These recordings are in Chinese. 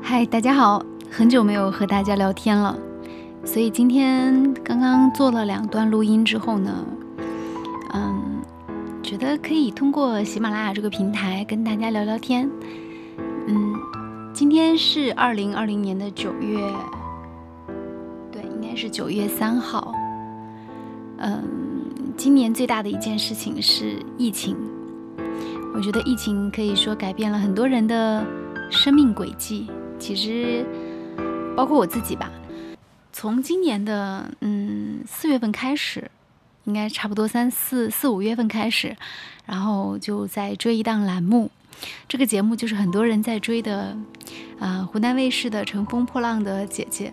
嗨，大家好，很久没有和大家聊天了，所以今天刚刚做了两段录音之后呢，嗯，觉得可以通过喜马拉雅这个平台跟大家聊聊天。今天是二零二零年的九月，对，应该是九月三号。嗯，今年最大的一件事情是疫情，我觉得疫情可以说改变了很多人的生命轨迹。其实，包括我自己吧，从今年的嗯四月份开始，应该差不多三四四五月份开始，然后就在追一档栏目，这个节目就是很多人在追的，啊，湖南卫视的《乘风破浪的姐姐》。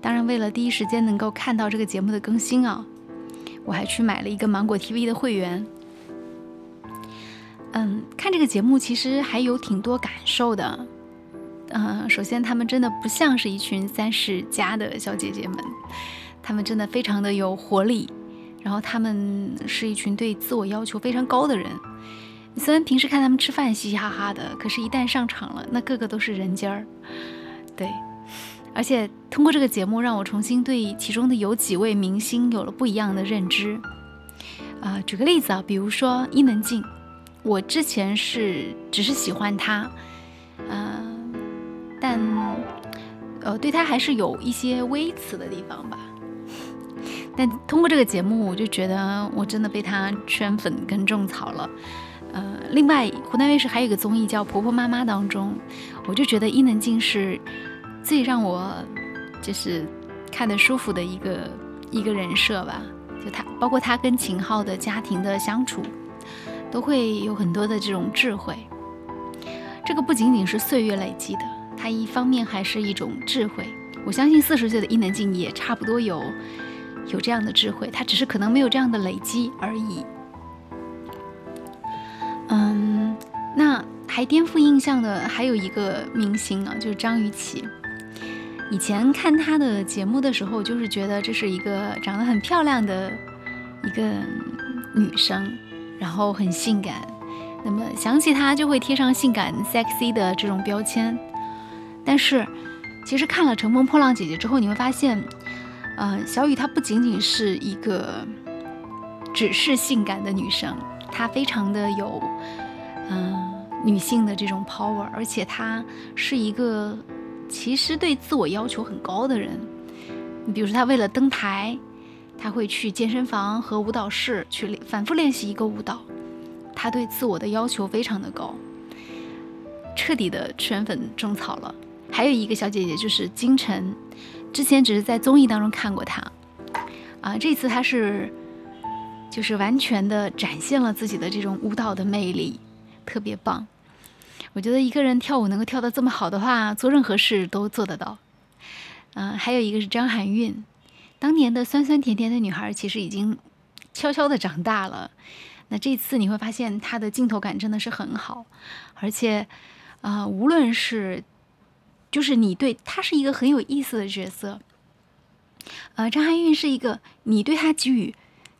当然，为了第一时间能够看到这个节目的更新啊，我还去买了一个芒果 TV 的会员。嗯，看这个节目其实还有挺多感受的。嗯，首先他们真的不像是一群三十加的小姐姐们，她们真的非常的有活力，然后她们是一群对自我要求非常高的人。虽然平时看他们吃饭嘻嘻哈哈的，可是，一旦上场了，那个个都是人尖儿。对，而且通过这个节目，让我重新对其中的有几位明星有了不一样的认知。啊，举个例子啊，比如说伊能静，我之前是只是喜欢她，啊。但，呃，对她还是有一些微词的地方吧。但通过这个节目，我就觉得我真的被她圈粉跟种草了。呃，另外，湖南卫视还有一个综艺叫《婆婆妈妈》当中，我就觉得伊能静是最让我就是看得舒服的一个一个人设吧。就她，包括她跟秦昊的家庭的相处，都会有很多的这种智慧。这个不仅仅是岁月累积的。它一方面还是一种智慧，我相信四十岁的伊能静也差不多有有这样的智慧，她只是可能没有这样的累积而已。嗯，那还颠覆印象的还有一个明星啊，就是张雨绮。以前看她的节目的时候，就是觉得这是一个长得很漂亮的一个女生，然后很性感，那么想起她就会贴上性感、sexy 的这种标签。但是，其实看了《乘风破浪姐姐》之后，你会发现，呃，小雨她不仅仅是一个只是性感的女生，她非常的有，嗯，女性的这种 power，而且她是一个其实对自我要求很高的人。你比如说，她为了登台，她会去健身房和舞蹈室去反复练习一个舞蹈，她对自我的要求非常的高，彻底的圈粉种草了。还有一个小姐姐就是金晨，之前只是在综艺当中看过她，啊，这次她是就是完全的展现了自己的这种舞蹈的魅力，特别棒。我觉得一个人跳舞能够跳得这么好的话，做任何事都做得到。嗯，还有一个是张含韵，当年的酸酸甜甜的女孩，其实已经悄悄的长大了。那这次你会发现她的镜头感真的是很好，而且啊，无论是就是你对她是一个很有意思的角色，呃，张含韵是一个你对她给予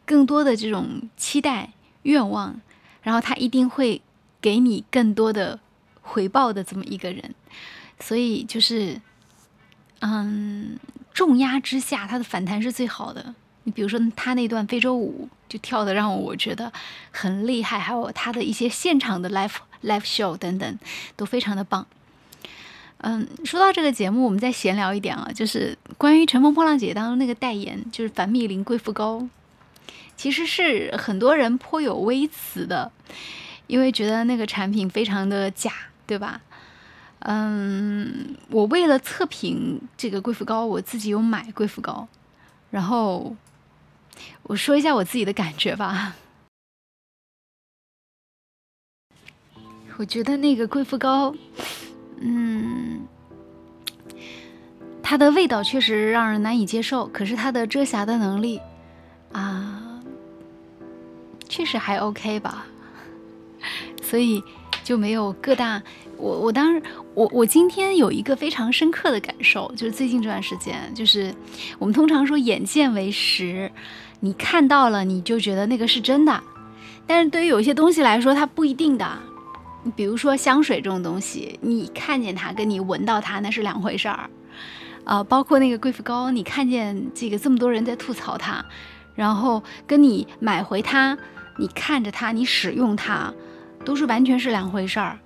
更多的这种期待愿望，然后他一定会给你更多的回报的这么一个人，所以就是，嗯，重压之下他的反弹是最好的。你比如说他那段非洲舞就跳的让我觉得很厉害，还有他的一些现场的 live live show 等等都非常的棒。嗯，说到这个节目，我们再闲聊一点啊，就是关于《乘风破浪姐姐》当中那个代言，就是凡蜜林贵妇膏，其实是很多人颇有微词的，因为觉得那个产品非常的假，对吧？嗯，我为了测评这个贵妇膏，我自己有买贵妇膏，然后我说一下我自己的感觉吧，我觉得那个贵妇膏。嗯，它的味道确实让人难以接受，可是它的遮瑕的能力啊，确实还 OK 吧，所以就没有各大我我当时我我今天有一个非常深刻的感受，就是最近这段时间，就是我们通常说眼见为实，你看到了你就觉得那个是真的，但是对于有些东西来说，它不一定的。比如说香水这种东西，你看见它跟你闻到它那是两回事儿，呃，包括那个贵妇膏，你看见这个这么多人在吐槽它，然后跟你买回它，你看着它，你使用它，都是完全是两回事儿。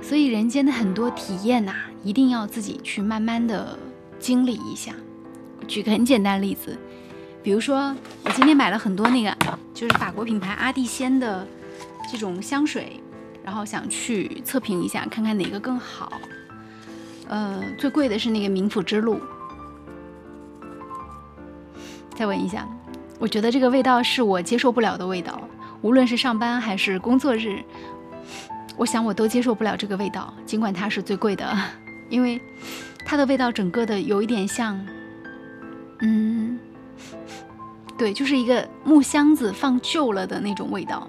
所以人间的很多体验呐，一定要自己去慢慢的经历一下。举个很简单的例子，比如说我今天买了很多那个，就是法国品牌阿蒂仙的这种香水，然后想去测评一下，看看哪个更好。呃，最贵的是那个冥府之路，再闻一下，我觉得这个味道是我接受不了的味道，无论是上班还是工作日。我想我都接受不了这个味道，尽管它是最贵的，因为它的味道整个的有一点像，嗯，对，就是一个木箱子放旧了的那种味道。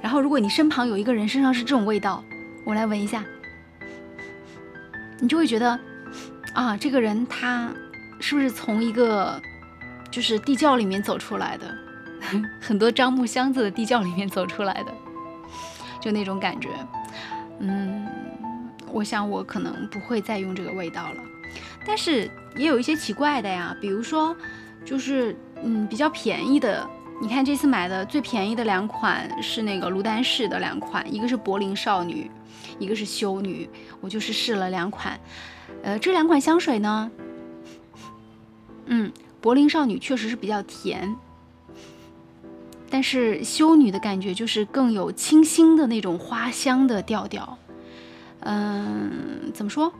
然后如果你身旁有一个人身上是这种味道，我来闻一下，你就会觉得啊，这个人他是不是从一个就是地窖里面走出来的，很多樟木箱子的地窖里面走出来的，就那种感觉。嗯，我想我可能不会再用这个味道了，但是也有一些奇怪的呀，比如说，就是嗯比较便宜的，你看这次买的最便宜的两款是那个卢丹氏的两款，一个是柏林少女，一个是修女，我就是试了两款，呃这两款香水呢，嗯柏林少女确实是比较甜，但是修女的感觉就是更有清新的那种花香的调调，嗯，怎么说？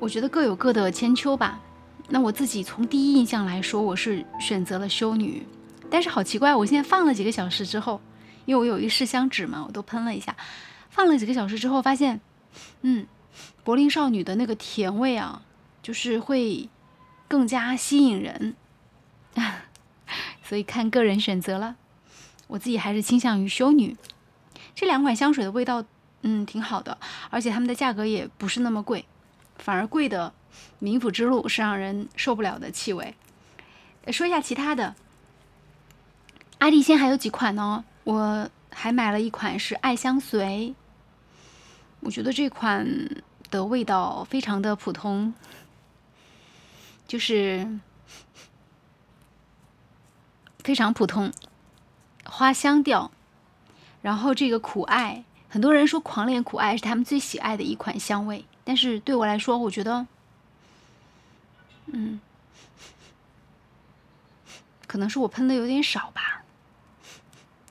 我觉得各有各的千秋吧。那我自己从第一印象来说，我是选择了修女，但是好奇怪，我现在放了几个小时之后，因为我有一试香纸嘛，我都喷了一下，放了几个小时之后发现，嗯，柏林少女的那个甜味啊，就是会更加吸引人。所以看个人选择了，我自己还是倾向于修女。这两款香水的味道，嗯，挺好的，而且它们的价格也不是那么贵，反而贵的冥府之路是让人受不了的气味。说一下其他的，阿蒂仙还有几款呢？我还买了一款是爱相随，我觉得这款的味道非常的普通，就是。非常普通，花香调，然后这个苦艾，很多人说狂恋苦艾是他们最喜爱的一款香味，但是对我来说，我觉得，嗯，可能是我喷的有点少吧。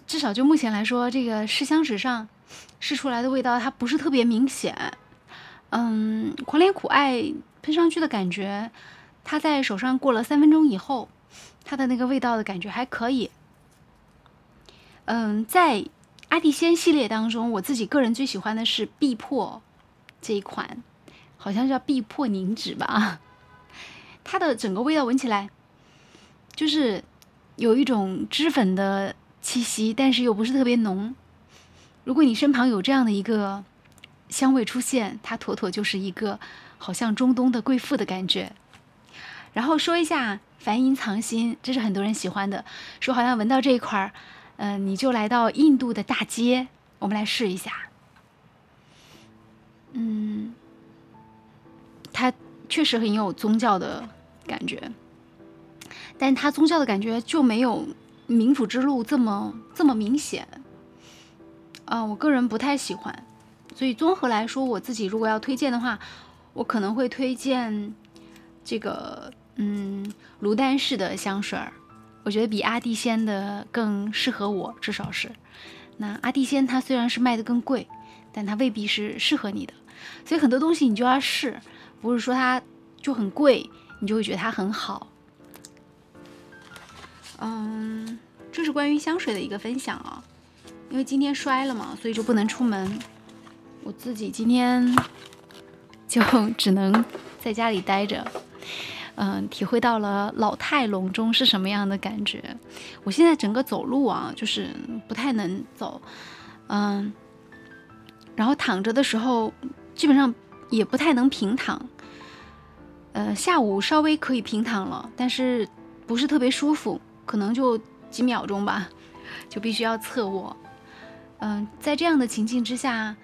至少就目前来说，这个试香纸上试出来的味道，它不是特别明显。嗯，狂恋苦艾喷上去的感觉，它在手上过了三分钟以后。它的那个味道的感觉还可以。嗯，在阿蒂仙系列当中，我自己个人最喜欢的是碧珀这一款，好像叫碧珀凝脂吧。它的整个味道闻起来，就是有一种脂粉的气息，但是又不是特别浓。如果你身旁有这样的一个香味出现，它妥妥就是一个好像中东的贵妇的感觉。然后说一下。梵音藏心，这是很多人喜欢的。说好像闻到这一块儿，嗯，你就来到印度的大街。我们来试一下。嗯，它确实很有宗教的感觉，但它宗教的感觉就没有冥府之路这么这么明显。啊，我个人不太喜欢。所以综合来说，我自己如果要推荐的话，我可能会推荐这个。嗯，卢丹氏的香水儿，我觉得比阿蒂仙的更适合我，至少是。那阿蒂仙它虽然是卖的更贵，但它未必是适合你的。所以很多东西你就要试，不是说它就很贵，你就会觉得它很好。嗯，这是关于香水的一个分享啊。因为今天摔了嘛，所以就不能出门。我自己今天就只能在家里待着。嗯，体会到了老态龙钟是什么样的感觉。我现在整个走路啊，就是不太能走。嗯，然后躺着的时候基本上也不太能平躺。呃，下午稍微可以平躺了，但是不是特别舒服，可能就几秒钟吧，就必须要侧卧。嗯，在这样的情境之下，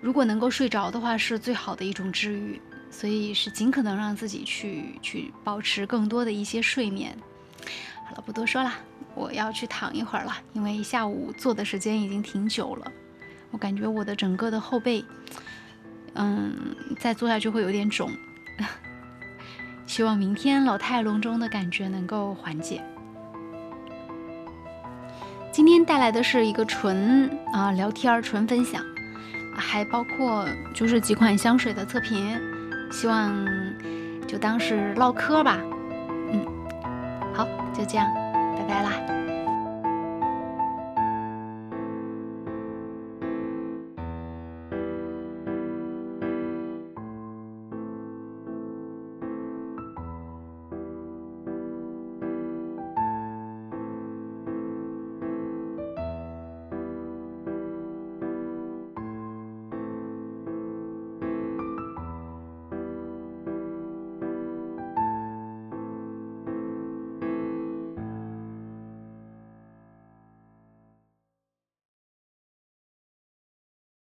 如果能够睡着的话，是最好的一种治愈。所以是尽可能让自己去去保持更多的一些睡眠。好了，不多说了，我要去躺一会儿了，因为下午坐的时间已经挺久了，我感觉我的整个的后背，嗯，再坐下去会有点肿。希望明天老态龙钟的感觉能够缓解。今天带来的是一个纯啊聊天儿纯分享，还包括就是几款香水的测评，希望就当是唠嗑吧。嗯，好，就这样，拜拜啦。